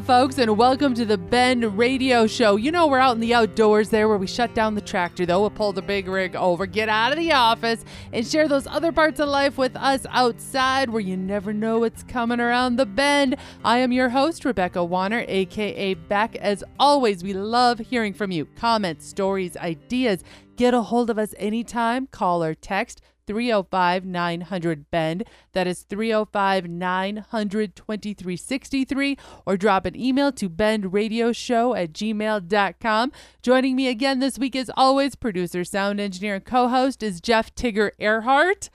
Folks, and welcome to the Bend Radio Show. You know, we're out in the outdoors there where we shut down the tractor, though. We'll pull the big rig over, get out of the office, and share those other parts of life with us outside where you never know what's coming around the bend. I am your host, Rebecca Wanner, aka Beck. As always, we love hearing from you. Comments, stories, ideas. Get a hold of us anytime. Call or text 305 900 Bend. That is 305 900 2363. Or drop an email to bendradioshow at gmail.com. Joining me again this week, as always, producer, sound engineer, and co host is Jeff Tigger Earhart.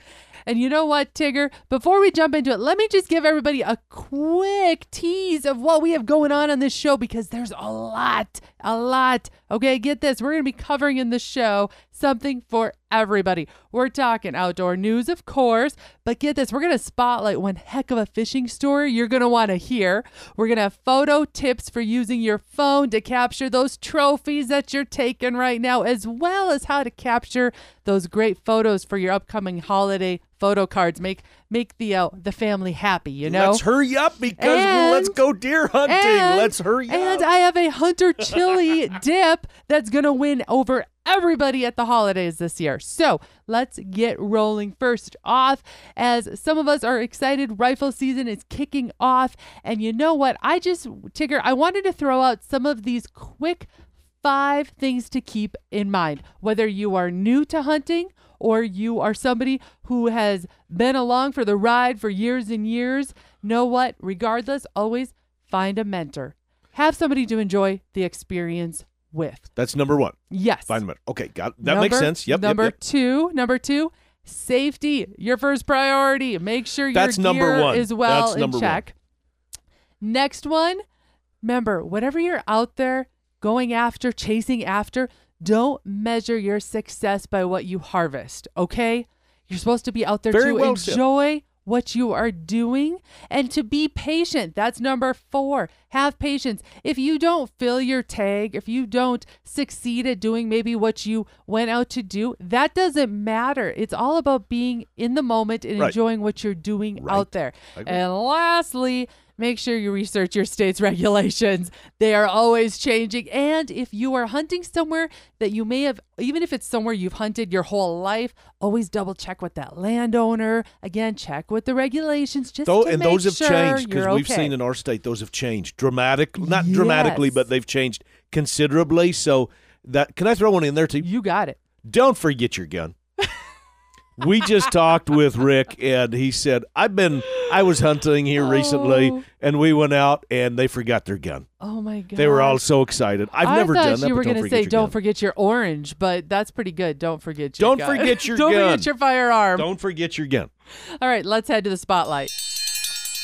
And you know what, Tigger? Before we jump into it, let me just give everybody a quick tease of what we have going on on this show because there's a lot, a lot. Okay, get this. We're going to be covering in the show something for everybody. We're talking outdoor news, of course, but get this. We're going to spotlight one heck of a fishing story you're going to want to hear. We're going to have photo tips for using your phone to capture those trophies that you're taking right now, as well as how to capture those great photos for your upcoming holiday photo cards. Make make the uh, the family happy, you know. Let's hurry up because And- let's go deer hunting. and- let's hurry up. And up. I have a hunter chili dip that's going to win over everybody at the holidays this year. So let's get rolling first off. As some of us are excited, rifle season is kicking off. And you know what? I just, Tigger, I wanted to throw out some of these quick five things to keep in mind. Whether you are new to hunting or you are somebody who has been along for the ride for years and years, know what? Regardless, always find a mentor. Have somebody to enjoy the experience with. That's number one. Yes. Find minute. Okay, got that makes sense. Yep. yep, Number yep. two, number two, safety. Your first priority. Make sure your That's number gear one. is well That's in number one. check. Next one, remember, whatever you're out there going after, chasing after, don't measure your success by what you harvest, okay? You're supposed to be out there Very to well said. What you are doing and to be patient. That's number four. Have patience. If you don't fill your tag, if you don't succeed at doing maybe what you went out to do, that doesn't matter. It's all about being in the moment and Right. enjoying what you're doing Right. out there. And lastly, make sure you research your state's regulations. They are always changing. And if you are hunting somewhere that you may have, even if it's somewhere you've hunted your whole life, always double check with that landowner. Again, check with the regulations just Tho- to and those have sure changed because we've okay. seen in our state those have changed dramatically, not dramatically, but they've changed considerably. So that can I throw one in there too? You got it. Don't forget your gun. We just talked with Rick, and he said, "I've been, I was hunting here recently, Oh. and we went out, and they forgot their gun. Oh my god. They were all so excited. I've I never thought done that. you were gonna forget say don't gun. forget your orange, but that's pretty good. Don't forget your Don't gun. forget your don't gun. forget your firearm. Don't forget your gun. All right, let's head to the spotlight.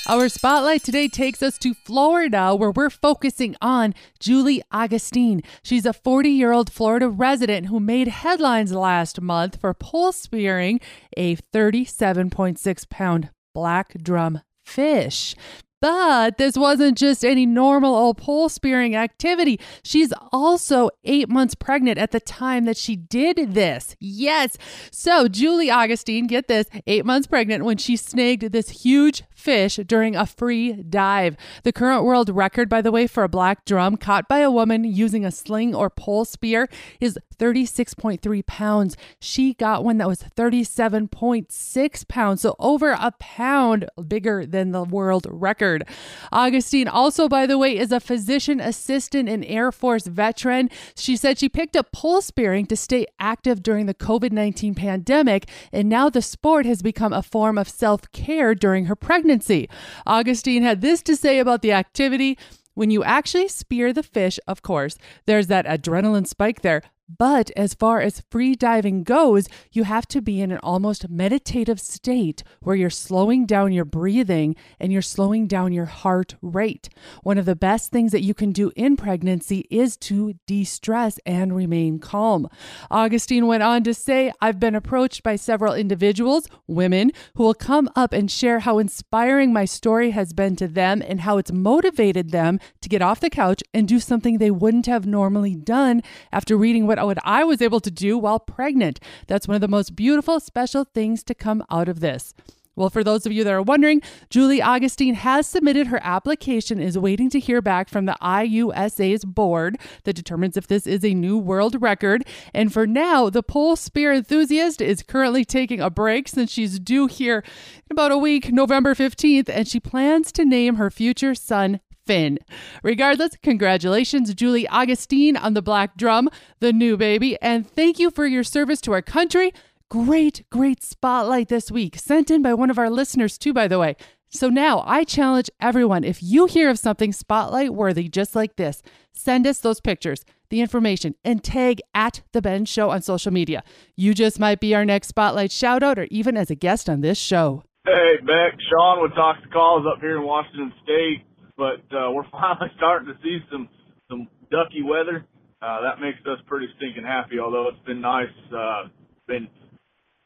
Our spotlight today takes us to Florida, where we're focusing on Julie Augustine. She's a 40 year old Florida resident who made headlines last month for pole spearing a 37.6 pound black drum fish. But this wasn't just any normal old pole spearing activity. She's also eight months pregnant at the time that she did this. Yes. So, Julie Augustine, get this, eight months pregnant when she snagged this huge fish during a free dive. The current world record, by the way, for a black drum caught by a woman using a sling or pole spear is 36.3 pounds. She got one that was 37.6 pounds, so over a pound bigger than the world record. Augustine, also, by the way, is a physician assistant and Air Force veteran. She said she picked up pole spearing to stay active during the COVID 19 pandemic, and now the sport has become a form of self care during her pregnancy. Augustine had this to say about the activity. When you actually spear the fish, of course, there's that adrenaline spike there. But as far as free diving goes, you have to be in an almost meditative state where you're slowing down your breathing and you're slowing down your heart rate. One of the best things that you can do in pregnancy is to de stress and remain calm. Augustine went on to say, I've been approached by several individuals, women, who will come up and share how inspiring my story has been to them and how it's motivated them to get off the couch and do something they wouldn't have normally done after reading what, what I was able to do while pregnant. That's one of the most beautiful, special things to come out of this. Well, for those of you that are wondering, Julie Augustine has submitted her application, is waiting to hear back from the IUSA's board that determines if this is a new world record. And for now, the pole spear enthusiast is currently taking a break since she's due here in about a week, November 15th, and she plans to name her future son Finn. Regardless, congratulations, Julie Augustine, on the black drum, the new baby, and thank you for your service to our country. Great, great spotlight this week, sent in by one of our listeners, too, by the way. So now I challenge everyone if you hear of something spotlight worthy just like this, send us those pictures, the information, and tag at The Bend Show on social media. You just might be our next spotlight shout out or even as a guest on this show. Hey, Beck, Sean with Calls up here in Washington State, but uh, we're finally starting to see some some ducky weather. Uh, that makes us pretty stinking happy. Although it's been nice, uh, been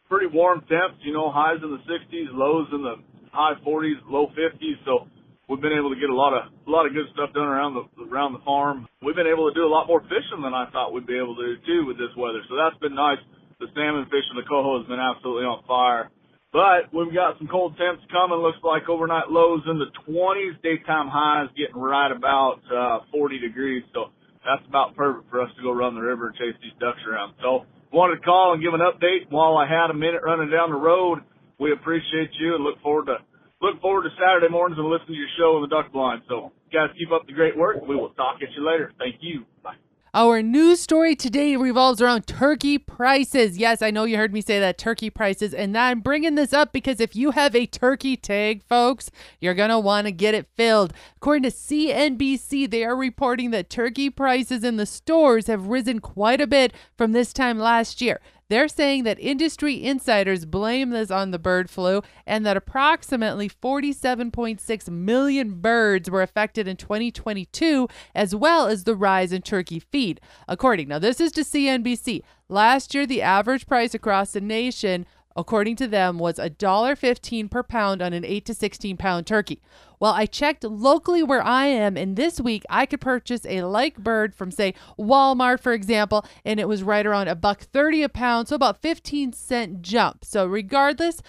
pretty warm temps. You know, highs in the 60s, lows in the high 40s, low 50s. So we've been able to get a lot of a lot of good stuff done around the around the farm. We've been able to do a lot more fishing than I thought we'd be able to do too with this weather. So that's been nice. The salmon fishing, the coho has been absolutely on fire. But we've got some cold temps coming. Looks like overnight lows in the 20s, daytime highs getting right about uh, 40 degrees. So that's about perfect for us to go run the river and chase these ducks around. So wanted to call and give an update while I had a minute running down the road. We appreciate you and look forward to look forward to Saturday mornings and listening to your show in the duck blind. So guys, keep up the great work. We will talk at you later. Thank you. Bye. Our news story today revolves around turkey prices. Yes, I know you heard me say that turkey prices, and I'm bringing this up because if you have a turkey tag, folks, you're going to want to get it filled. According to CNBC, they are reporting that turkey prices in the stores have risen quite a bit from this time last year. They're saying that industry insiders blame this on the bird flu and that approximately 47.6 million birds were affected in 2022, as well as the rise in turkey feed. According, now this is to CNBC. Last year, the average price across the nation according to them, was $1.15 per pound on an 8 to 16 pound turkey. Well, I checked locally where I am, and this week I could purchase a like bird from, say, Walmart, for example, and it was right around a buck 30 a pound, so about 15 cent jump. So, regardless,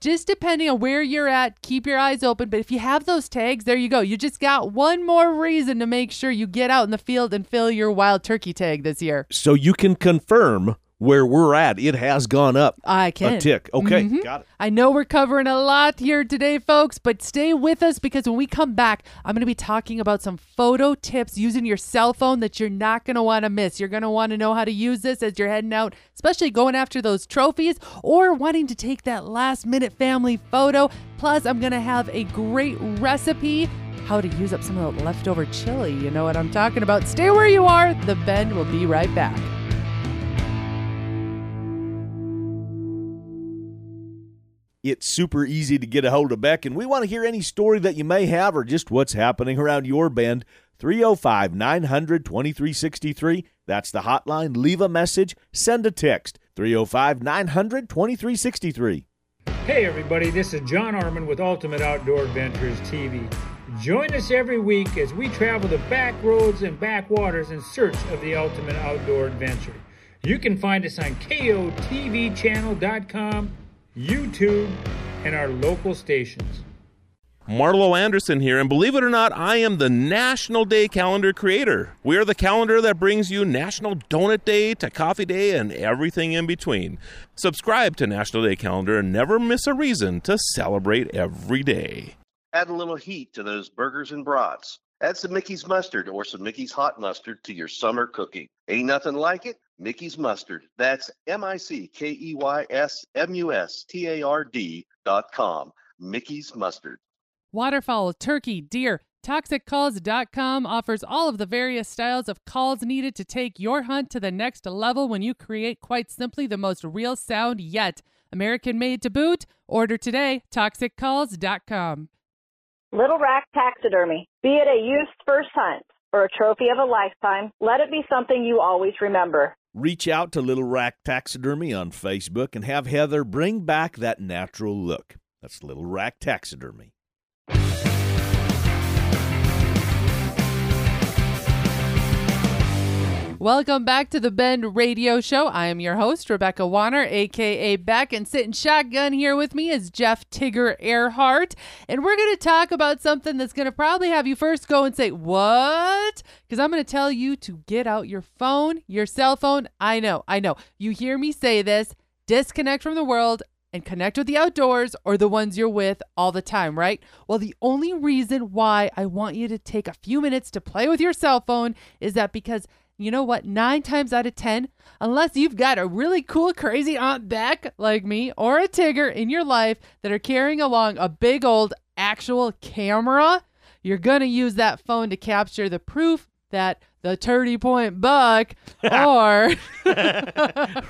just depending on where you're at, keep your eyes open. But if you have those tags, there you go. You just got one more reason to make sure you get out in the field and fill your wild turkey tag this year. So you can confirm where we're at. It has gone up I can. a tick. Okay, Mhm. got it. I know we're covering a lot here today, folks, but stay with us because when we come back, I'm going to be talking about some photo tips using your cell phone that you're not going to want to miss. You're going to want to know how to use this as you're heading out, especially going after those trophies or wanting to take that last minute family photo. Plus, I'm going to have a great recipe. How to use up some of the leftover chili. You know what I'm talking about. Stay where you are. The Bend will be right back. It's super easy to get a hold of Beck, and we want to hear any story that you may have or just what's happening around your bend. 305 900 2363. That's the hotline. Leave a message, send a text. 305 900 2363. Hey everybody, this is John Arman with Ultimate Outdoor Adventures TV. Join us every week as we travel the back roads and backwaters in search of the ultimate outdoor adventure. You can find us on KOTVchannel.com, YouTube, and our local stations. Marlo Anderson here, and believe it or not, I am the National Day Calendar creator. We are the calendar that brings you National Donut Day to Coffee Day and everything in between. Subscribe to National Day Calendar and never miss a reason to celebrate every day. Add a little heat to those burgers and brats. Add some Mickey's mustard or some Mickey's hot mustard to your summer cooking. Ain't nothing like it. Mickey's mustard. That's M I C K E Y S M U S T A R D dot com. Mickey's mustard. Waterfowl, turkey, deer. ToxicCalls.com offers all of the various styles of calls needed to take your hunt to the next level when you create quite simply the most real sound yet. American made to boot. Order today. ToxicCalls.com. Little Rack Taxidermy. Be it a youth's first hunt or a trophy of a lifetime, let it be something you always remember. Reach out to Little Rack Taxidermy on Facebook and have Heather bring back that natural look. That's Little Rack Taxidermy. Welcome back to the Bend Radio Show. I am your host, Rebecca Wanner, aka Beck, and sitting shotgun here with me is Jeff Tigger Earhart. And we're going to talk about something that's going to probably have you first go and say, What? Because I'm going to tell you to get out your phone, your cell phone. I know, I know. You hear me say this disconnect from the world and connect with the outdoors or the ones you're with all the time, right? Well, the only reason why I want you to take a few minutes to play with your cell phone is that because you know what? Nine times out of 10, unless you've got a really cool, crazy Aunt Beck like me or a Tigger in your life that are carrying along a big old actual camera, you're going to use that phone to capture the proof that the 30 point buck or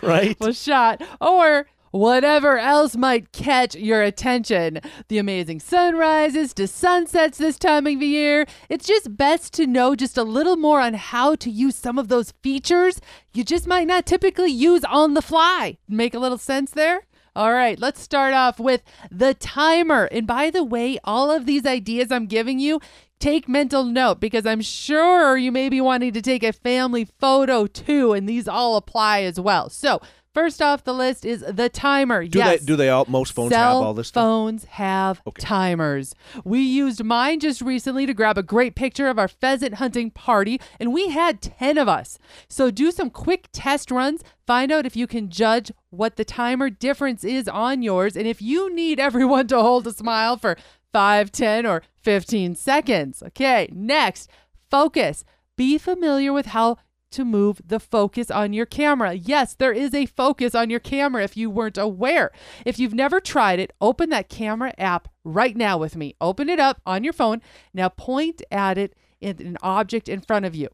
right was shot or whatever else might catch your attention. The amazing sunrises to sunsets this time of year. It's just best to know just a little more on how to use some of those features you just might not typically use on the fly. Make a little sense there? All right, let's start off with the timer. And by the way, all of these ideas I'm giving you, take mental note because I'm sure you may be wanting to take a family photo too, and these all apply as well. So, First off the list is the timer. Do yes. they do they all most phones Cell have all this stuff? phones have timers. We used mine just recently to grab a great picture of our pheasant hunting party, and we had 10 of us. So do some quick test runs, find out if you can judge what the timer difference is on yours, and if you need everyone to hold a smile for 5, 10, or 15 seconds. Okay, next, focus. Be familiar with how to move the focus on your camera. Yes, there is a focus on your camera if you weren't aware. If you've never tried it, open that camera app right now with me. Open it up on your phone. Now point at it in an object in front of you.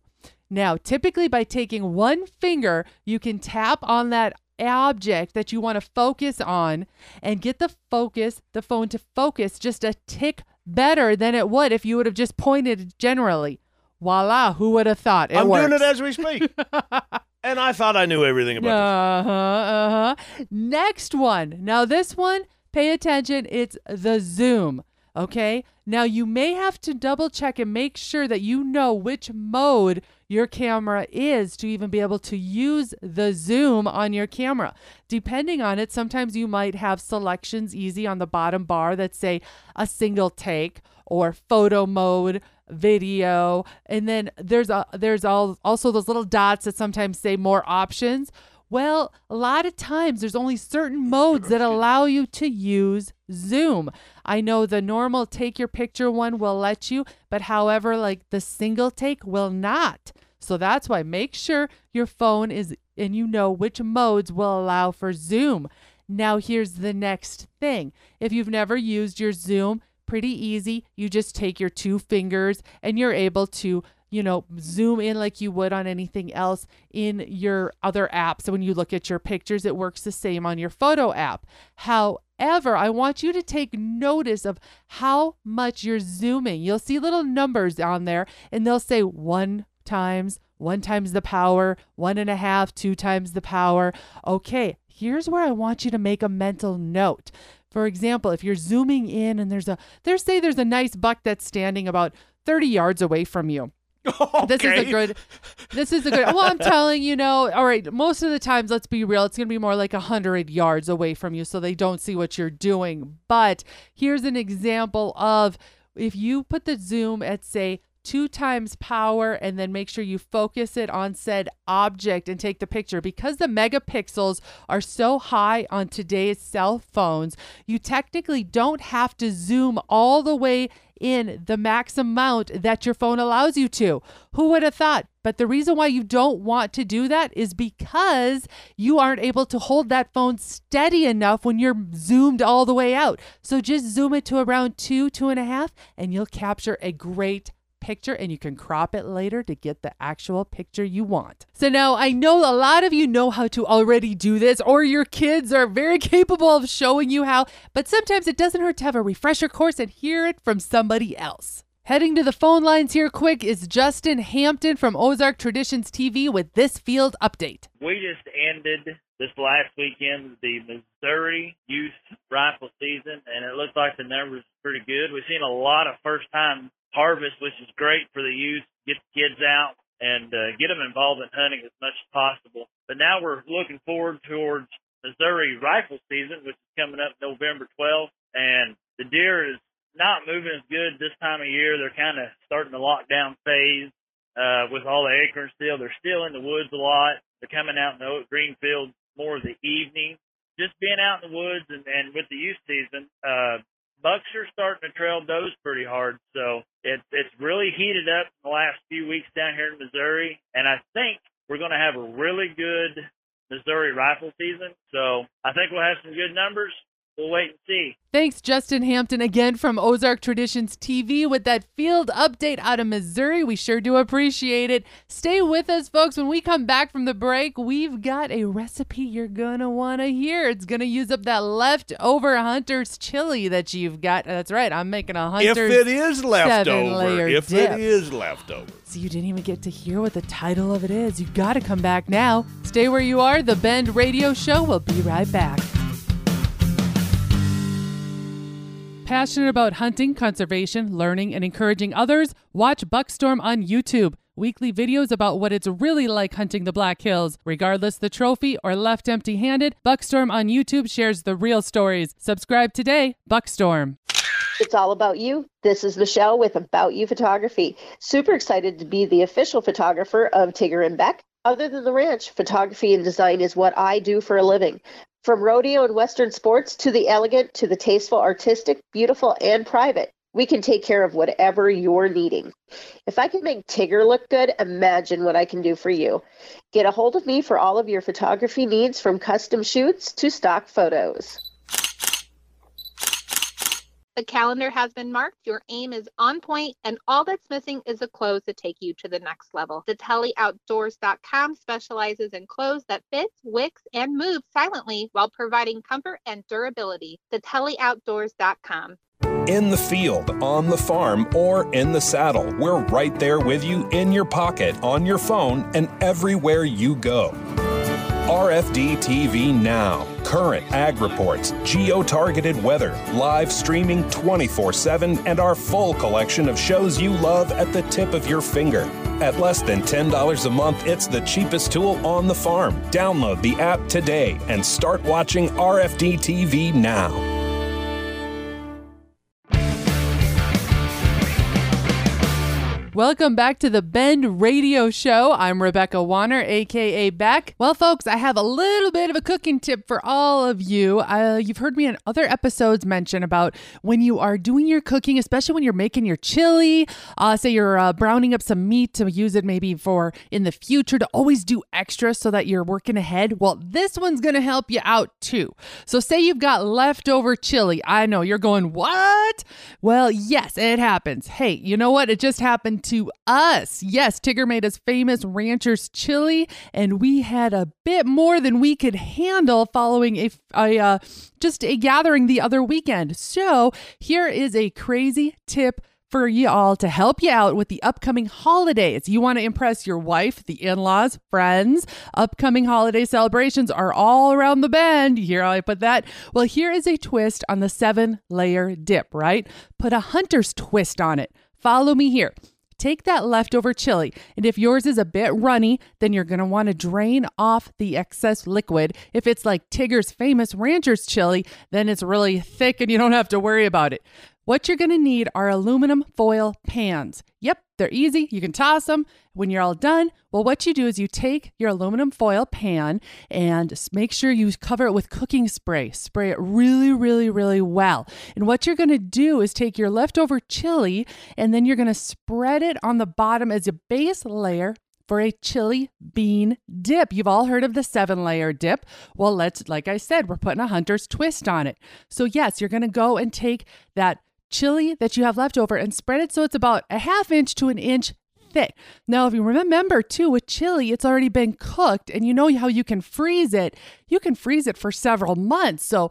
Now, typically by taking one finger, you can tap on that object that you want to focus on and get the focus, the phone to focus just a tick better than it would if you would have just pointed generally. Voila, who would have thought? It I'm works. doing it as we speak. and I thought I knew everything about this. Uh huh. Uh huh. Next one. Now, this one, pay attention. It's the zoom. Okay. Now, you may have to double check and make sure that you know which mode your camera is to even be able to use the zoom on your camera. Depending on it, sometimes you might have selections easy on the bottom bar that say a single take or photo mode video. And then there's a there's all also those little dots that sometimes say more options. Well a lot of times there's only certain modes that allow you to use zoom. I know the normal take your picture one will let you but however like the single take will not. So that's why make sure your phone is and you know which modes will allow for zoom. Now here's the next thing. If you've never used your zoom pretty easy. You just take your two fingers and you're able to, you know, zoom in like you would on anything else in your other apps. So when you look at your pictures, it works the same on your photo app. However, I want you to take notice of how much you're zooming. You'll see little numbers on there and they'll say one times, one times the power, one and a half, two times the power. Okay, here's where I want you to make a mental note. For example, if you're zooming in and there's a there's say there's a nice buck that's standing about 30 yards away from you. Okay. This is a good this is a good well I'm telling you know all right most of the times let's be real it's going to be more like a 100 yards away from you so they don't see what you're doing but here's an example of if you put the zoom at say two times power and then make sure you focus it on said object and take the picture. Because the megapixels are so high on today's cell phones, you technically don't have to zoom all the way in the max amount that your phone allows you to. Who would have thought? But the reason why you don't want to do that is because you aren't able to hold that phone steady enough when you're zoomed all the way out. So just zoom it to around two, two and a half, and you'll capture a great picture and you can crop it later to get the actual picture you want. So now I know a lot of you know how to already do this or your kids are very capable of showing you how, but sometimes it doesn't hurt to have a refresher course and hear it from somebody else. Heading to the phone lines here quick is Justin Hampton from Ozark Traditions TV with this field update. We just ended this last weekend the Missouri youth rifle season, and it looked like the numbers were pretty good. We've seen a lot of first time harvest, which is great for the youth, get the kids out and uh, get them involved in hunting as much as possible. But now we're looking forward towards Missouri rifle season, which is coming up November 12th, and the deer is not moving as good this time of year. They're kind of starting the lockdown phase uh, with all the acorns still. They're still in the woods a lot. They're coming out in the green fields more of the evening. Just being out in the woods and, and with the youth season, uh, bucks are starting to trail does pretty hard. So it's it's really heated up in the last few weeks down here in Missouri, and I think we're going to have a really good Missouri rifle season. So I think we'll have some good numbers. We'll wait and see. Thanks, Justin Hampton, again from Ozark Traditions TV with that field update out of Missouri. We sure do appreciate it. Stay with us, folks. When we come back from the break, we've got a recipe you're going to want to hear. It's going to use up that leftover Hunter's chili that you've got. That's right. I'm making a Hunter's If it is leftover, seven-layer if dip. it is leftover. So you didn't even get to hear what the title of it is. You got to come back now. Stay where you are. The Bend Radio Show will be right back. Passionate about hunting, conservation, learning, and encouraging others? Watch Buckstorm on YouTube. Weekly videos about what it's really like hunting the Black Hills. Regardless the trophy or left empty handed, Buckstorm on YouTube shares the real stories. Subscribe today, Buckstorm. It's all about you. This is Michelle with About You Photography. Super excited to be the official photographer of Tigger and Beck. Other than the ranch, photography and design is what I do for a living. From rodeo and Western sports to the elegant to the tasteful, artistic, beautiful, and private, we can take care of whatever you're needing. If I can make Tigger look good, imagine what I can do for you. Get a hold of me for all of your photography needs from custom shoots to stock photos. The calendar has been marked, your aim is on point, and all that's missing is the clothes to take you to the next level. TheTellyOutdoors.com specializes in clothes that fits, wicks, and moves silently while providing comfort and durability. TheTellyOutdoors.com. In the field, on the farm, or in the saddle, we're right there with you in your pocket, on your phone, and everywhere you go. RFD TV Now. Current ag reports, geo targeted weather, live streaming 24 7, and our full collection of shows you love at the tip of your finger. At less than $10 a month, it's the cheapest tool on the farm. Download the app today and start watching RFD TV now. Welcome back to the Bend Radio Show. I'm Rebecca Wanner, aka Beck. Well, folks, I have a little bit of a cooking tip for all of you. Uh, you've heard me in other episodes mention about when you are doing your cooking, especially when you're making your chili. Uh, say you're uh, browning up some meat to use it maybe for in the future to always do extra so that you're working ahead. Well, this one's going to help you out too. So, say you've got leftover chili. I know you're going, what? Well, yes, it happens. Hey, you know what? It just happened to us. Yes, Tigger made us famous rancher's chili, and we had a bit more than we could handle following a, a uh, just a gathering the other weekend. So here is a crazy tip for you all to help you out with the upcoming holidays. You want to impress your wife, the in laws, friends. Upcoming holiday celebrations are all around the bend. Here I put that. Well, here is a twist on the seven layer dip, right? Put a hunter's twist on it. Follow me here. Take that leftover chili, and if yours is a bit runny, then you're want to drain off the excess liquid. If it's like Tigger's famous rancher's chili, then it's really thick and you don't have to worry about it. What you're to need are aluminum foil pans. Yep, they're easy. You can toss them when you're all done. Well, what you do is you take your aluminum foil pan and make sure you cover it with cooking spray. Spray it really, really, really well. And what you're going to do is take your leftover chili and then you're going to spread it on the bottom as a base layer for a chili bean dip. You've all heard of the seven layer dip. Well, let's, like I said, we're putting a hunter's twist on it. So, yes, you're going to go and take that chili that you have left over and spread it so it's about a half inch to an inch thick. Now, if you remember too, with chili, it's already been cooked and you know how you can freeze it. You can freeze it for several months. So,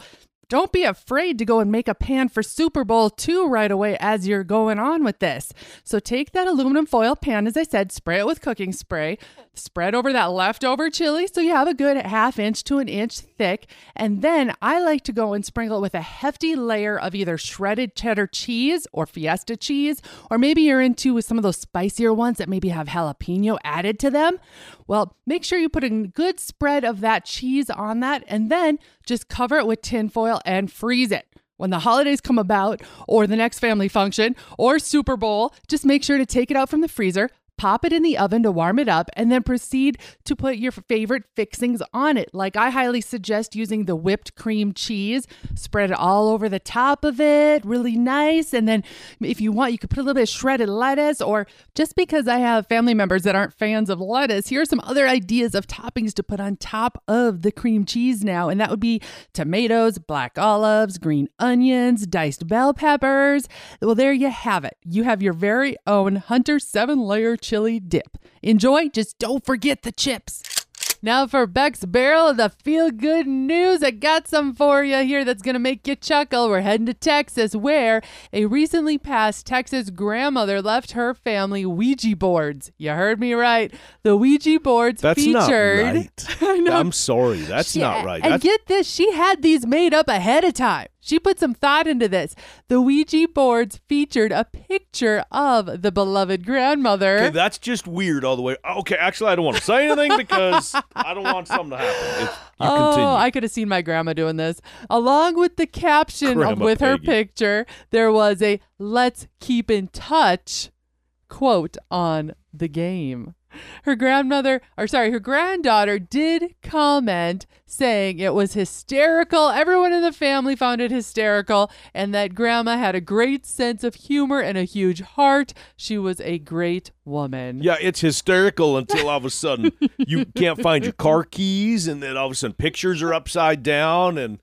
don't be afraid to go and make a pan for Super Bowl two right away as you're going on with this. So take that aluminum foil pan, as I said, spray it with cooking spray, spread over that leftover chili so you have a good half inch to an inch thick. And then I like to go and sprinkle it with a hefty layer of either shredded cheddar cheese or fiesta cheese, or maybe you're into with some of those spicier ones that maybe have jalapeno added to them. Well, make sure you put a good spread of that cheese on that and then just cover it with tin foil and freeze it. When the holidays come about, or the next family function, or Super Bowl, just make sure to take it out from the freezer, pop it in the oven to warm it up, and then proceed to put your favorite fixings on it. Like I highly suggest using the whipped cream cheese, spread it all over the top of it, really nice. And then if you want, you could put a little bit of shredded lettuce, or just because I have family members that aren't fans of lettuce, here are some other ideas of toppings to put on top of the cream cheese now. And that would be tomatoes, black olives, green onions, diced bell peppers. Well, there you have it. You have your very own Hunter seven layer chili dip. Enjoy, just don't forget the chips. Now for Beck's Barrel of the Feel Good News. I got some for you here that's going to make you chuckle. We're heading to Texas, where a recently passed Texas grandmother left her family Ouija boards. You heard me right. The Ouija boards That's featured. not right. I know. I'm sorry. That's She- not right. And That's, get this, she had these made up ahead of time. She put some thought into this. The Ouija boards featured a picture of the beloved grandmother. okay, that's just weird all the way. Okay, actually, I don't want to say anything because I don't want something to happen. If you oh, continue. I could have seen my grandma doing this. Along with the caption Grandma with her picture, there was a let's keep in touch quote on the game. Her grandmother, or sorry, her granddaughter did comment saying it was hysterical. Everyone in the family found it hysterical, and that grandma had a great sense of humor and a huge heart. She was a great woman. Yeah, it's hysterical until all of a sudden you can't find your car keys, and then all of a sudden pictures are upside down, and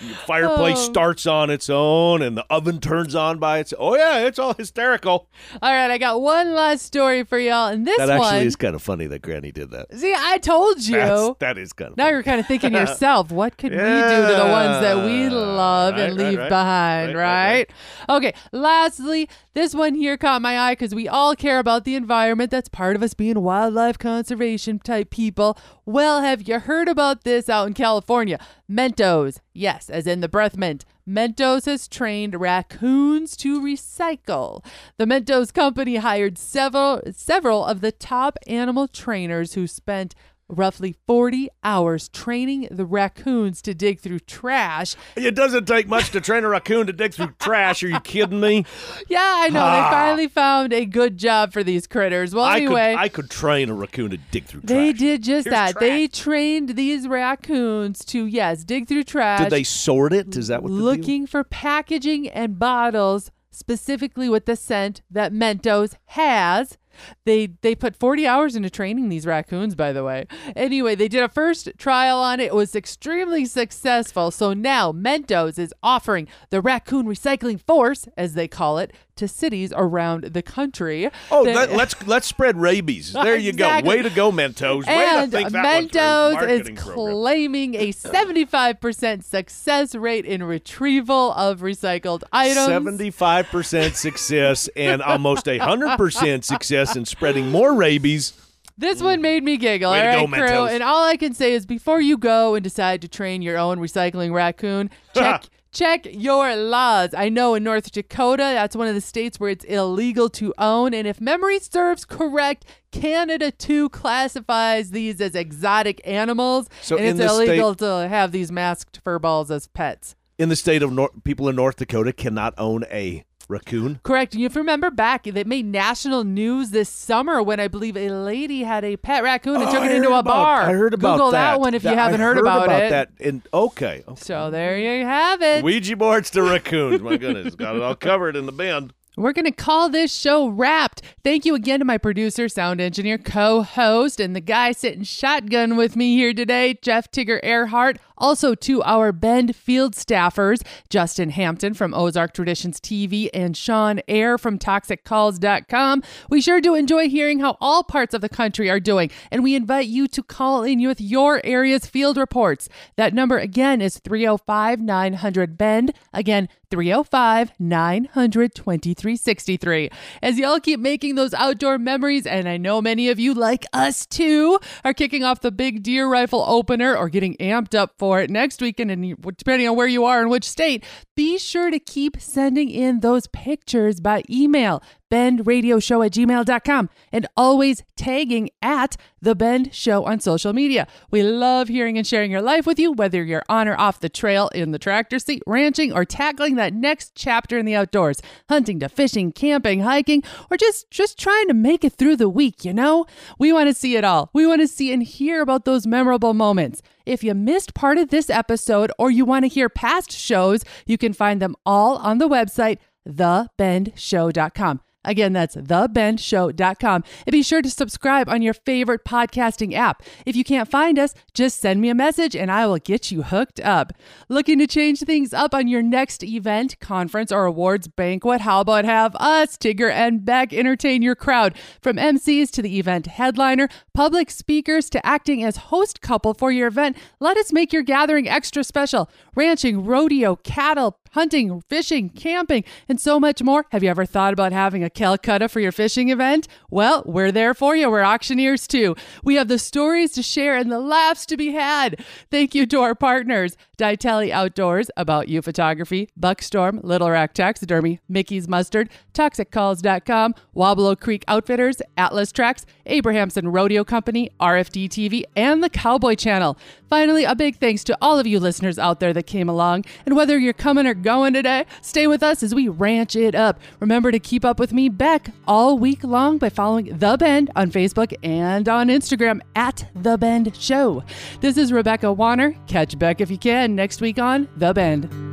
the fireplace Oh. starts on its own, and the oven turns on by its. Oh yeah, it's all hysterical. All right, I got one last story for y'all, and this that actually one. is kind of funny that Granny did that. See, I told you. That's, that is kind of. now you're kind of thinking yourself, what could we do to the ones that we Yeah. love and Right, right, leave right. behind, Right, right, right, Okay, lastly, this one here caught my eye because we all care about the environment. That's part of us being wildlife conservation type people. Well, have you heard about this out in California? Mentos, yes, as in the breath mint. Mentos has trained raccoons to recycle. The Mentos company hired several several of the top animal trainers who spent roughly 40 hours training the raccoons to dig through trash. It doesn't take much to train a raccoon to dig through trash. Are you kidding me? Yeah, I know. Ah. They finally found a good job for these critters. Well, I anyway. could I could train a raccoon to dig through trash. they did just Here's that. They trained these raccoons to, yes, dig through trash. Did they sort it? Is that what the deal? looking for packaging and bottles specifically with the scent that Mentos has. They they put 40 hours into training these raccoons by the way. Anyway, they did a first trial on it. It was extremely successful. So now Mentos is offering the raccoon recycling force as they call it to cities around the country. Oh, let, let's let's spread rabies. There you Exactly. go. Way to go, Mentos. Way and to think that one through. Mentos is program. claiming a 75% success rate in retrieval of recycled items. Seventy-five percent success and almost a hundred percent success in spreading more rabies. This one mm. made me giggle. Way all right, go, crew. Mentos. And all I can say is before you go and decide to train your own recycling raccoon, check check your laws. I know in North Dakota, that's one of the states where it's illegal to own. And if memory serves correct, Canada too classifies these as exotic animals. So and it's this state- illegal to have these masked fur balls as pets. In the state of North, people in North Dakota cannot own a raccoon. Correct. And if you remember back, they made national news this summer when I believe a lady had a pet raccoon and Oh, took I it into a about- bar. I heard about Google that. that one if you That- haven't I heard, about, it. that. And okay, So there you have it. Ouija boards to raccoons. My goodness, got it all covered in the bend. We're going to call this show wrapped. Thank you again to my producer, sound engineer, co host, and the guy sitting shotgun with me here today, Jeff Tigger Earhart. Also to our Bend field staffers, Justin Hampton from Ozark Traditions TV and Sean Air from ToxicCalls.com. We sure do enjoy hearing how all parts of the country are doing, and we invite you to call in with your area's field reports. That number again is 305 900 Bend. Again, 305 900 2363. As y'all keep making those outdoor memories, and I know many of you, like us too, are kicking off the big deer rifle opener or getting amped up for it next weekend, and depending on where you are and which state, be sure to keep sending in those pictures by email bendradioshow at gmail.com and always tagging at the Bend Show on social media. We love hearing and sharing your life with you, whether you're on or off the trail, in the tractor seat, ranching, or tackling that next chapter in the outdoors, hunting to fishing, camping, hiking, or just just trying to make it through the week, you know? We want to see it all. We want to see and hear about those memorable moments. If you missed part of this episode or you want to hear past shows, you can find them all on the website thebendshow.com. Again, that's thebendshow.com. And be sure to subscribe on your favorite podcasting app. If you can't find us, just send me a message and I will get you hooked up. Looking to change things up on your next event, conference, or awards banquet? How about have us, Tigger and Beck, entertain your crowd? From MCs to the event headliner, public speakers to acting as host couple for your event, let us make your gathering extra special. Ranching, rodeo, cattle, hunting, fishing, camping, and so much more. Have you ever thought about having a Calcutta for your fishing event? Well, we're there for you. We're auctioneers too. We have the stories to share and the laughs to be had. Thank you to our partners, Ditali Outdoors, About You Photography, Buckstorm, Little Rack Taxidermy, Mickey's Mustard, ToxicCalls.com, Wabalo Creek Outfitters, Atlas Tracks, Abrahamson Rodeo Company, RFD TV, and the Cowboy Channel. Finally, a big thanks to all of you listeners out there that came along. And whether you're coming or going today, stay with us as we ranch it up. Remember to keep up with me, Beck, all week long by following The Bend on Facebook and on Instagram at The Bend Show. This is Rebecca Wanner. Catch Beck if you can next week on The Bend.